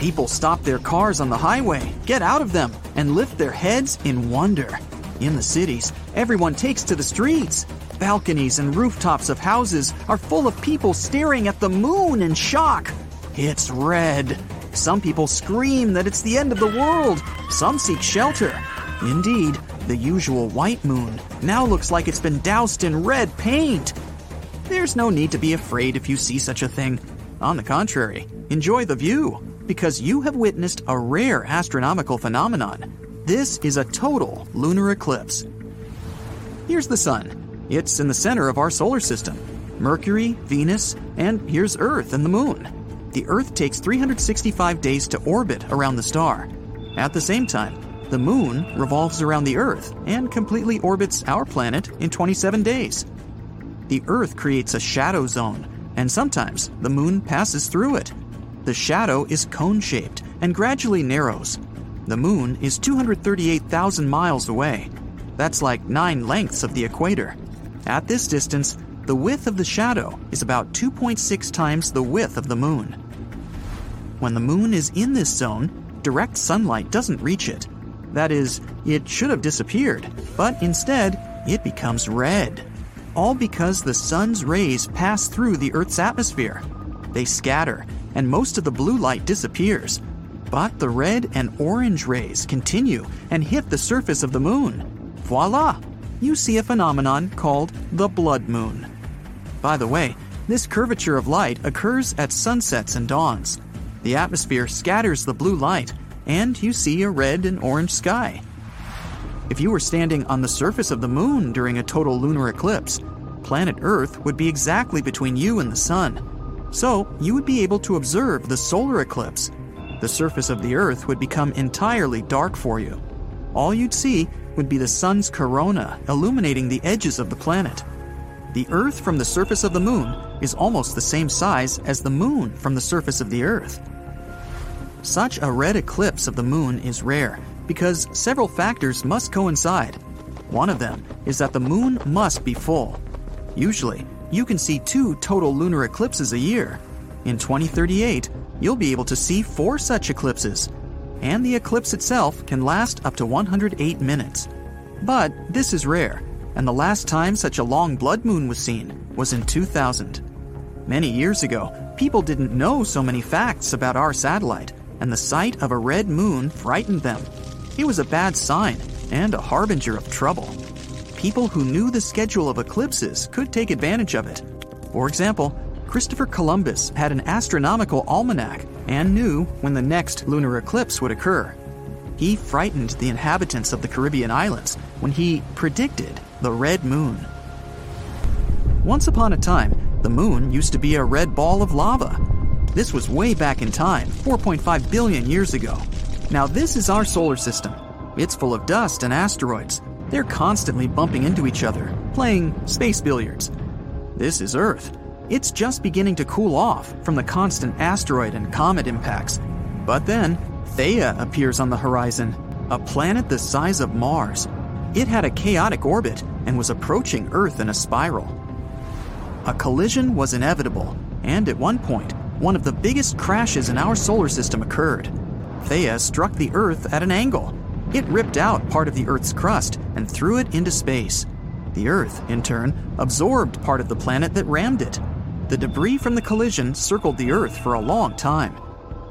People stop their cars on the highway, get out of them, and lift their heads in wonder. In the cities, everyone takes to the streets. Balconies and rooftops of houses are full of people staring at the moon in shock. It's red. Some people scream that it's the end of the world. Some seek shelter. Indeed, the usual white moon now looks like it's been doused in red paint. There's no need to be afraid if you see such a thing. On the contrary, enjoy the view, because you have witnessed a rare astronomical phenomenon. This is a total lunar eclipse. Here's the Sun. It's in the center of our solar system. Mercury, Venus, and here's Earth and the Moon. The Earth takes 365 days to orbit around the star. At the same time, the Moon revolves around the Earth and completely orbits our planet in 27 days. The Earth creates a shadow zone, and sometimes the Moon passes through it. The shadow is cone shaped and gradually narrows. The Moon is 238,000 miles away. That's like nine lengths of the equator. At this distance, the width of the shadow is about 2.6 times the width of the Moon. When the Moon is in this zone, direct sunlight doesn't reach it. That is, it should have disappeared, but instead, it becomes red. All because the sun's rays pass through the Earth's atmosphere. They scatter, and most of the blue light disappears. But the red and orange rays continue and hit the surface of the moon. Voila! You see a phenomenon called the blood moon. By the way, this curvature of light occurs at sunsets and dawns. The atmosphere scatters the blue light, and you see a red and orange sky. If you were standing on the surface of the moon during a total lunar eclipse, planet Earth would be exactly between you and the sun. So, you would be able to observe the solar eclipse. The surface of the Earth would become entirely dark for you. All you'd see would be the sun's corona illuminating the edges of the planet. The Earth from the surface of the moon is almost the same size as the moon from the surface of the Earth. Such a red eclipse of the moon is rare because several factors must coincide. One of them is that the moon must be full. Usually, you can see two total lunar eclipses a year. In 2038, you'll be able to see four such eclipses, and the eclipse itself can last up to 108 minutes. But this is rare, and the last time such a long blood moon was seen was in 2000. Many years ago, people didn't know so many facts about our satellite, and the sight of a red moon frightened them. It was a bad sign and a harbinger of trouble. People who knew the schedule of eclipses could take advantage of it. For example, Christopher Columbus had an astronomical almanac and knew when the next lunar eclipse would occur. He frightened the inhabitants of the Caribbean islands when he predicted the red moon. Once upon a time, the moon used to be a red ball of lava. This was way back in time, 4.5 billion years ago. Now, this is our solar system. It's full of dust and asteroids. They're constantly bumping into each other, playing space billiards. This is Earth. It's just beginning to cool off from the constant asteroid and comet impacts. But then, Theia appears on the horizon, a planet the size of Mars. It had a chaotic orbit and was approaching Earth in a spiral. A collision was inevitable, and at one point, one of the biggest crashes in our solar system occurred. Theia struck the Earth at an angle. It ripped out part of the Earth's crust and threw it into space. The Earth, in turn, absorbed part of the planet that rammed it. The debris from the collision circled the Earth for a long time.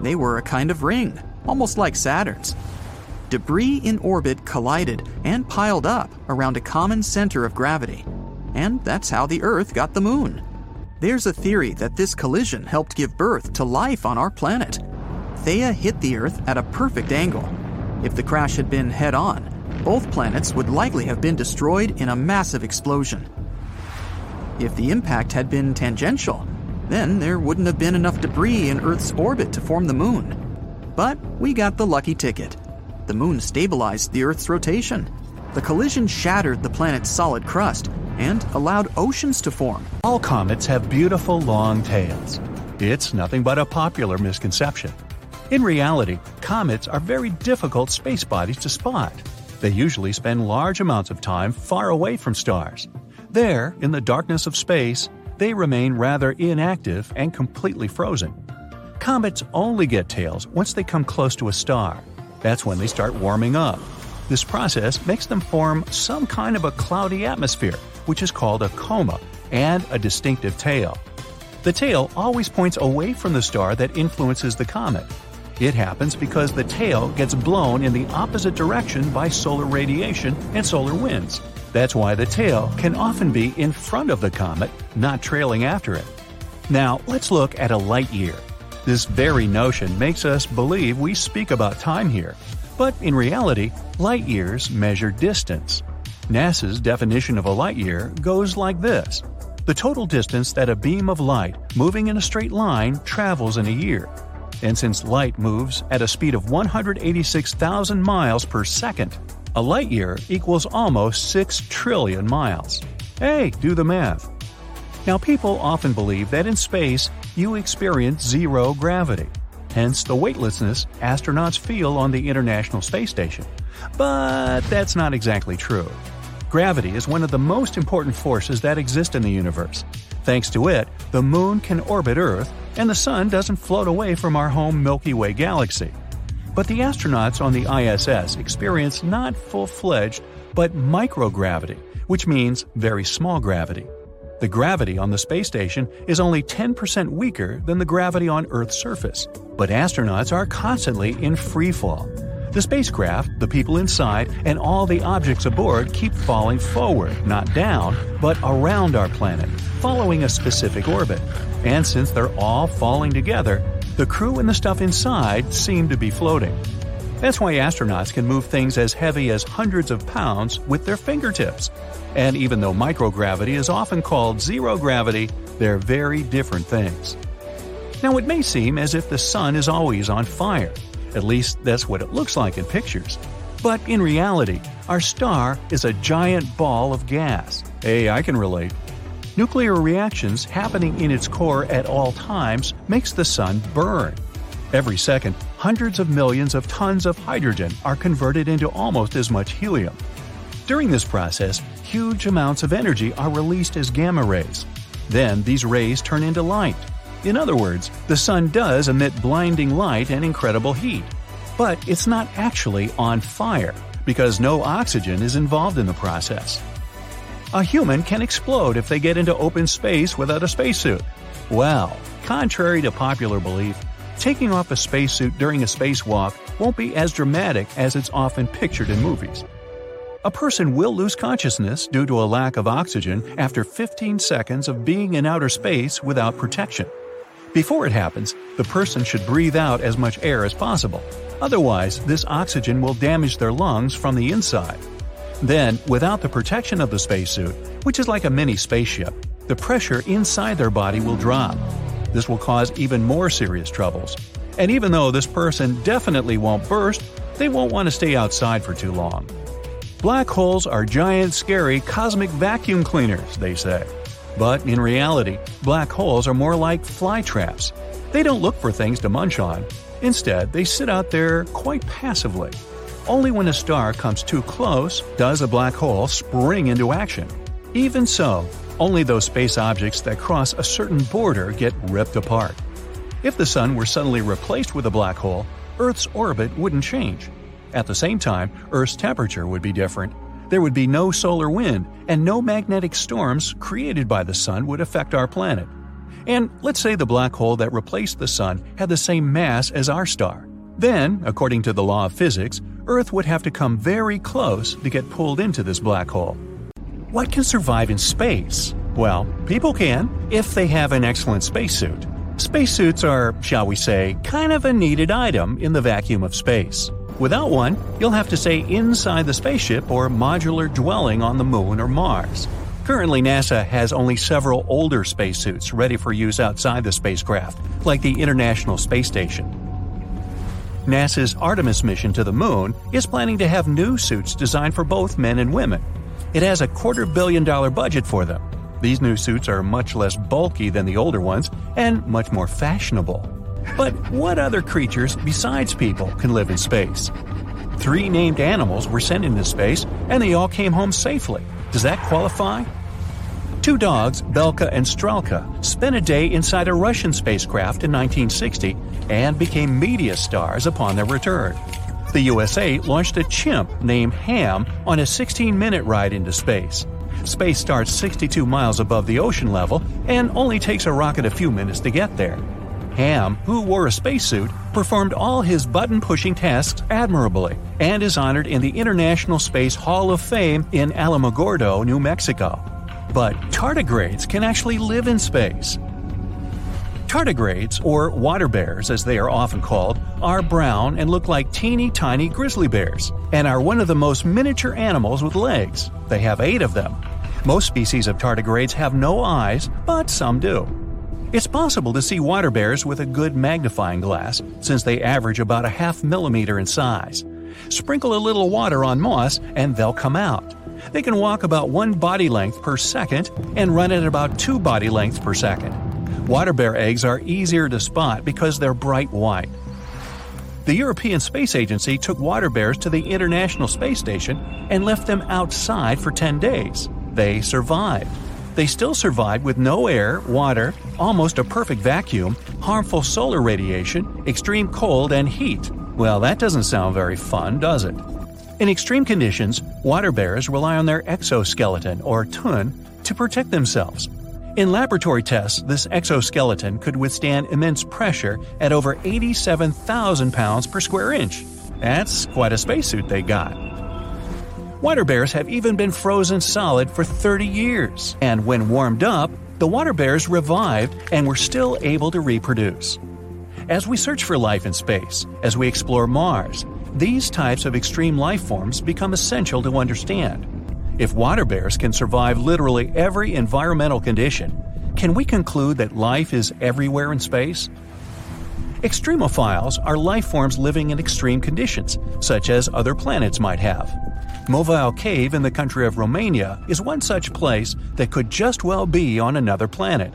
They were a kind of ring, almost like Saturn's. Debris in orbit collided and piled up around a common center of gravity. And that's how the Earth got the moon. There's a theory that this collision helped give birth to life on our planet. Theia hit the Earth at a perfect angle. If the crash had been head on, both planets would likely have been destroyed in a massive explosion. If the impact had been tangential, then there wouldn't have been enough debris in Earth's orbit to form the moon. But we got the lucky ticket. The moon stabilized the Earth's rotation. The collision shattered the planet's solid crust and allowed oceans to form. All comets have beautiful long tails. It's nothing but a popular misconception. In reality, comets are very difficult space bodies to spot. They usually spend large amounts of time far away from stars. There, in the darkness of space, they remain rather inactive and completely frozen. Comets only get tails once they come close to a star. That's when they start warming up. This process makes them form some kind of a cloudy atmosphere, which is called a coma, and a distinctive tail. The tail always points away from the star that influences the comet. It happens because the tail gets blown in the opposite direction by solar radiation and solar winds. That's why the tail can often be in front of the comet, not trailing after it. Now, let's look at a light year. This very notion makes us believe we speak about time here. But in reality, light years measure distance. NASA's definition of a light year goes like this the total distance that a beam of light moving in a straight line travels in a year. And since light moves at a speed of 186,000 miles per second, a light year equals almost 6 trillion miles. Hey, do the math. Now, people often believe that in space you experience zero gravity, hence the weightlessness astronauts feel on the International Space Station. But that's not exactly true. Gravity is one of the most important forces that exist in the universe. Thanks to it, the Moon can orbit Earth, and the Sun doesn't float away from our home Milky Way galaxy. But the astronauts on the ISS experience not full fledged, but microgravity, which means very small gravity. The gravity on the space station is only 10% weaker than the gravity on Earth's surface, but astronauts are constantly in free fall. The spacecraft, the people inside, and all the objects aboard keep falling forward, not down, but around our planet, following a specific orbit. And since they're all falling together, the crew and the stuff inside seem to be floating. That's why astronauts can move things as heavy as hundreds of pounds with their fingertips. And even though microgravity is often called zero gravity, they're very different things. Now, it may seem as if the sun is always on fire, at least that's what it looks like in pictures. But in reality, our star is a giant ball of gas. Hey, I can relate. Nuclear reactions happening in its core at all times makes the sun burn. Every second, hundreds of millions of tons of hydrogen are converted into almost as much helium. During this process, huge amounts of energy are released as gamma rays. Then these rays turn into light. In other words, the sun does emit blinding light and incredible heat. But it's not actually on fire, because no oxygen is involved in the process. A human can explode if they get into open space without a spacesuit. Well, contrary to popular belief, taking off a spacesuit during a spacewalk won't be as dramatic as it's often pictured in movies. A person will lose consciousness due to a lack of oxygen after 15 seconds of being in outer space without protection. Before it happens, the person should breathe out as much air as possible. Otherwise, this oxygen will damage their lungs from the inside. Then, without the protection of the spacesuit, which is like a mini spaceship, the pressure inside their body will drop. This will cause even more serious troubles. And even though this person definitely won't burst, they won't want to stay outside for too long. Black holes are giant, scary cosmic vacuum cleaners, they say. But in reality, black holes are more like fly traps. They don't look for things to munch on. Instead, they sit out there quite passively. Only when a star comes too close does a black hole spring into action. Even so, only those space objects that cross a certain border get ripped apart. If the Sun were suddenly replaced with a black hole, Earth's orbit wouldn't change. At the same time, Earth's temperature would be different, there would be no solar wind, and no magnetic storms created by the Sun would affect our planet. And let's say the black hole that replaced the Sun had the same mass as our star. Then, according to the law of physics, Earth would have to come very close to get pulled into this black hole. What can survive in space? Well, people can, if they have an excellent spacesuit. Spacesuits are, shall we say, kind of a needed item in the vacuum of space. Without one, you'll have to stay inside the spaceship or modular dwelling on the Moon or Mars. Currently, NASA has only several older spacesuits ready for use outside the spacecraft, like the International Space Station. NASA's Artemis mission to the Moon is planning to have new suits designed for both men and women. It has a quarter billion dollar budget for them. These new suits are much less bulky than the older ones and much more fashionable. But what other creatures besides people can live in space? Three named animals were sent into space, and they all came home safely. Does that qualify? Two dogs, Belka and Strelka, spent a day inside a Russian spacecraft in 1960 and became media stars upon their return. The USA launched a chimp named Ham on a 16 minute ride into space. Space starts 62 miles above the ocean level and only takes a rocket a few minutes to get there. Ham, who wore a spacesuit, performed all his button pushing tasks admirably and is honored in the International Space Hall of Fame in Alamogordo, New Mexico. But tardigrades can actually live in space. Tardigrades, or water bears as they are often called, are brown and look like teeny tiny grizzly bears, and are one of the most miniature animals with legs. They have eight of them. Most species of tardigrades have no eyes, but some do. It's possible to see water bears with a good magnifying glass, since they average about a half millimeter in size. Sprinkle a little water on moss, and they'll come out. They can walk about one body length per second and run at about two body lengths per second. Water bear eggs are easier to spot because they're bright white. The European Space Agency took water bears to the International Space Station and left them outside for 10 days. They survived. They still survived with no air, water, almost a perfect vacuum, harmful solar radiation, extreme cold, and heat. Well, that doesn't sound very fun, does it? In extreme conditions, water bears rely on their exoskeleton, or tun, to protect themselves. In laboratory tests, this exoskeleton could withstand immense pressure at over 87,000 pounds per square inch. That's quite a spacesuit they got. Water bears have even been frozen solid for 30 years, and when warmed up, the water bears revived and were still able to reproduce. As we search for life in space, as we explore Mars, these types of extreme life forms become essential to understand. If water bears can survive literally every environmental condition, can we conclude that life is everywhere in space? Extremophiles are life forms living in extreme conditions, such as other planets might have. Movile Cave in the country of Romania is one such place that could just well be on another planet.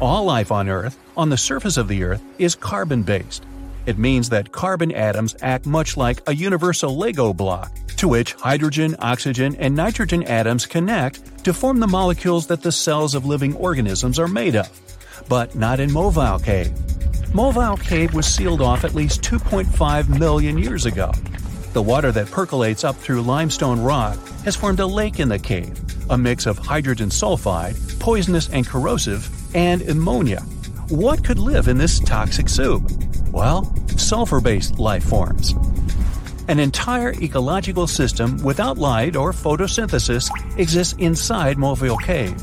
All life on Earth, on the surface of the Earth, is carbon based. It means that carbon atoms act much like a universal Lego block to which hydrogen, oxygen, and nitrogen atoms connect to form the molecules that the cells of living organisms are made of. But not in Movile Cave. Movile Cave was sealed off at least 2.5 million years ago. The water that percolates up through limestone rock has formed a lake in the cave, a mix of hydrogen sulfide, poisonous and corrosive, and ammonia. What could live in this toxic soup? Well, sulfur based life forms. An entire ecological system without light or photosynthesis exists inside Movile Cave.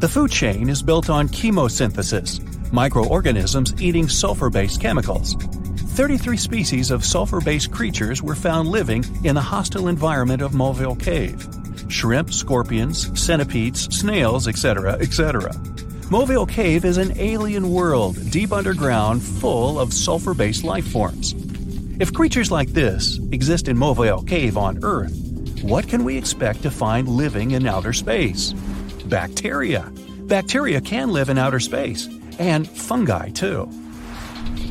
The food chain is built on chemosynthesis, microorganisms eating sulfur based chemicals. 33 species of sulfur based creatures were found living in the hostile environment of Movile Cave shrimp, scorpions, centipedes, snails, etc., etc. Movile Cave is an alien world deep underground full of sulfur based life forms. If creatures like this exist in Movile Cave on Earth, what can we expect to find living in outer space? Bacteria. Bacteria can live in outer space, and fungi too.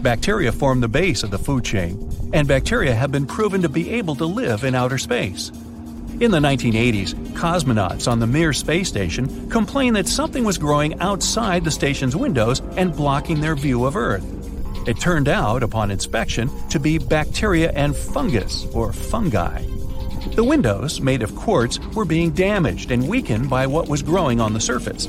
Bacteria form the base of the food chain, and bacteria have been proven to be able to live in outer space. In the 1980s, cosmonauts on the Mir space station complained that something was growing outside the station's windows and blocking their view of Earth. It turned out, upon inspection, to be bacteria and fungus, or fungi. The windows, made of quartz, were being damaged and weakened by what was growing on the surface.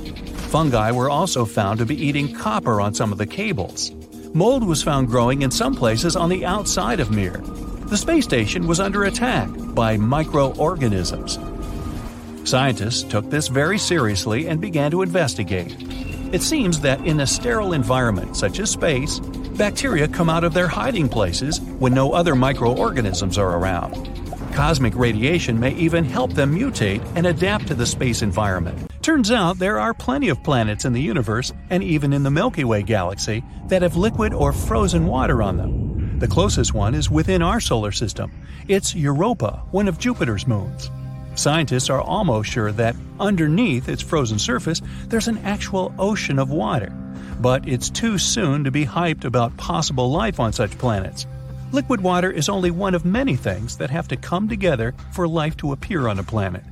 Fungi were also found to be eating copper on some of the cables. Mold was found growing in some places on the outside of Mir. The space station was under attack by microorganisms. Scientists took this very seriously and began to investigate. It seems that in a sterile environment such as space, bacteria come out of their hiding places when no other microorganisms are around. Cosmic radiation may even help them mutate and adapt to the space environment. Turns out there are plenty of planets in the universe, and even in the Milky Way galaxy, that have liquid or frozen water on them. The closest one is within our solar system. It's Europa, one of Jupiter's moons. Scientists are almost sure that underneath its frozen surface there's an actual ocean of water. But it's too soon to be hyped about possible life on such planets. Liquid water is only one of many things that have to come together for life to appear on a planet.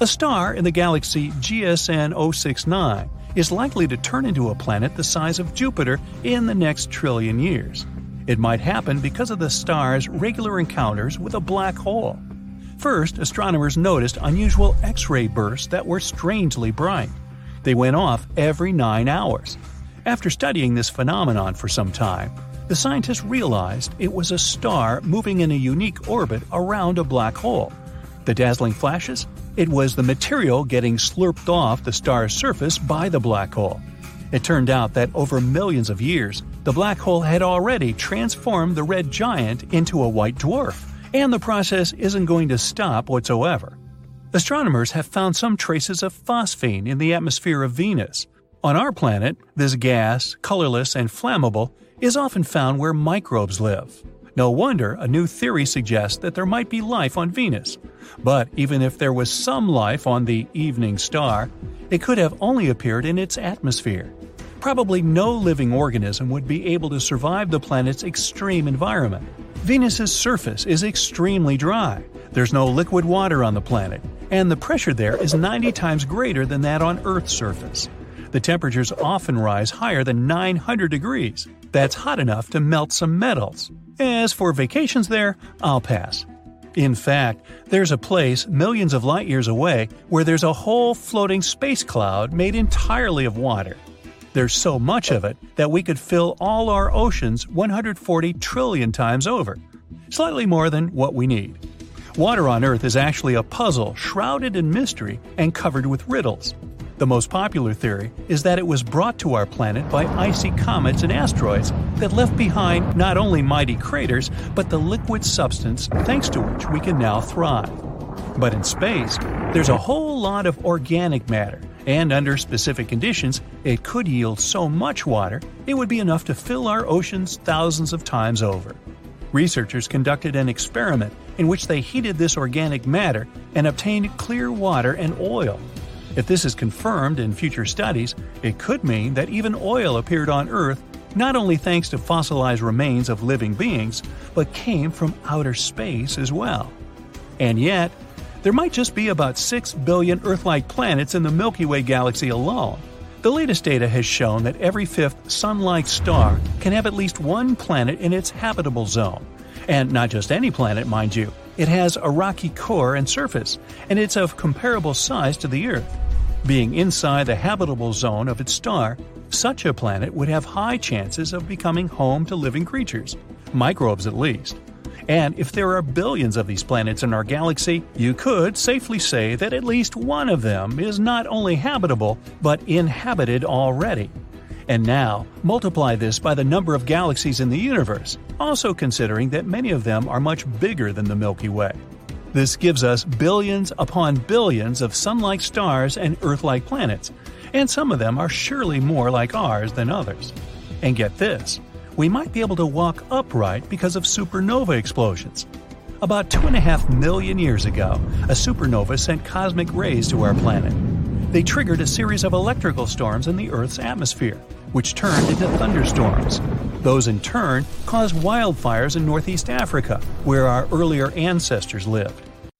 A star in the galaxy GSN 069 is likely to turn into a planet the size of Jupiter in the next trillion years. It might happen because of the star's regular encounters with a black hole. First, astronomers noticed unusual X ray bursts that were strangely bright. They went off every nine hours. After studying this phenomenon for some time, the scientists realized it was a star moving in a unique orbit around a black hole. The dazzling flashes? It was the material getting slurped off the star's surface by the black hole. It turned out that over millions of years, the black hole had already transformed the red giant into a white dwarf, and the process isn't going to stop whatsoever. Astronomers have found some traces of phosphine in the atmosphere of Venus. On our planet, this gas, colorless and flammable, is often found where microbes live. No wonder a new theory suggests that there might be life on Venus. But even if there was some life on the evening star, it could have only appeared in its atmosphere. Probably no living organism would be able to survive the planet's extreme environment. Venus's surface is extremely dry. There's no liquid water on the planet, and the pressure there is 90 times greater than that on Earth's surface. The temperatures often rise higher than 900 degrees. That's hot enough to melt some metals. As for vacations there, I'll pass. In fact, there's a place millions of light years away where there's a whole floating space cloud made entirely of water. There's so much of it that we could fill all our oceans 140 trillion times over, slightly more than what we need. Water on Earth is actually a puzzle shrouded in mystery and covered with riddles. The most popular theory is that it was brought to our planet by icy comets and asteroids that left behind not only mighty craters, but the liquid substance thanks to which we can now thrive. But in space, there's a whole lot of organic matter, and under specific conditions, it could yield so much water it would be enough to fill our oceans thousands of times over. Researchers conducted an experiment in which they heated this organic matter and obtained clear water and oil if this is confirmed in future studies, it could mean that even oil appeared on Earth not only thanks to fossilized remains of living beings, but came from outer space as well. And yet, there might just be about 6 billion Earth like planets in the Milky Way galaxy alone. The latest data has shown that every fifth Sun like star can have at least one planet in its habitable zone. And not just any planet, mind you. It has a rocky core and surface, and it's of comparable size to the Earth. Being inside the habitable zone of its star, such a planet would have high chances of becoming home to living creatures, microbes at least. And if there are billions of these planets in our galaxy, you could safely say that at least one of them is not only habitable, but inhabited already. And now, multiply this by the number of galaxies in the universe, also considering that many of them are much bigger than the Milky Way. This gives us billions upon billions of sun like stars and Earth like planets, and some of them are surely more like ours than others. And get this we might be able to walk upright because of supernova explosions. About 2.5 million years ago, a supernova sent cosmic rays to our planet. They triggered a series of electrical storms in the Earth's atmosphere, which turned into thunderstorms. Those in turn caused wildfires in Northeast Africa, where our earlier ancestors lived.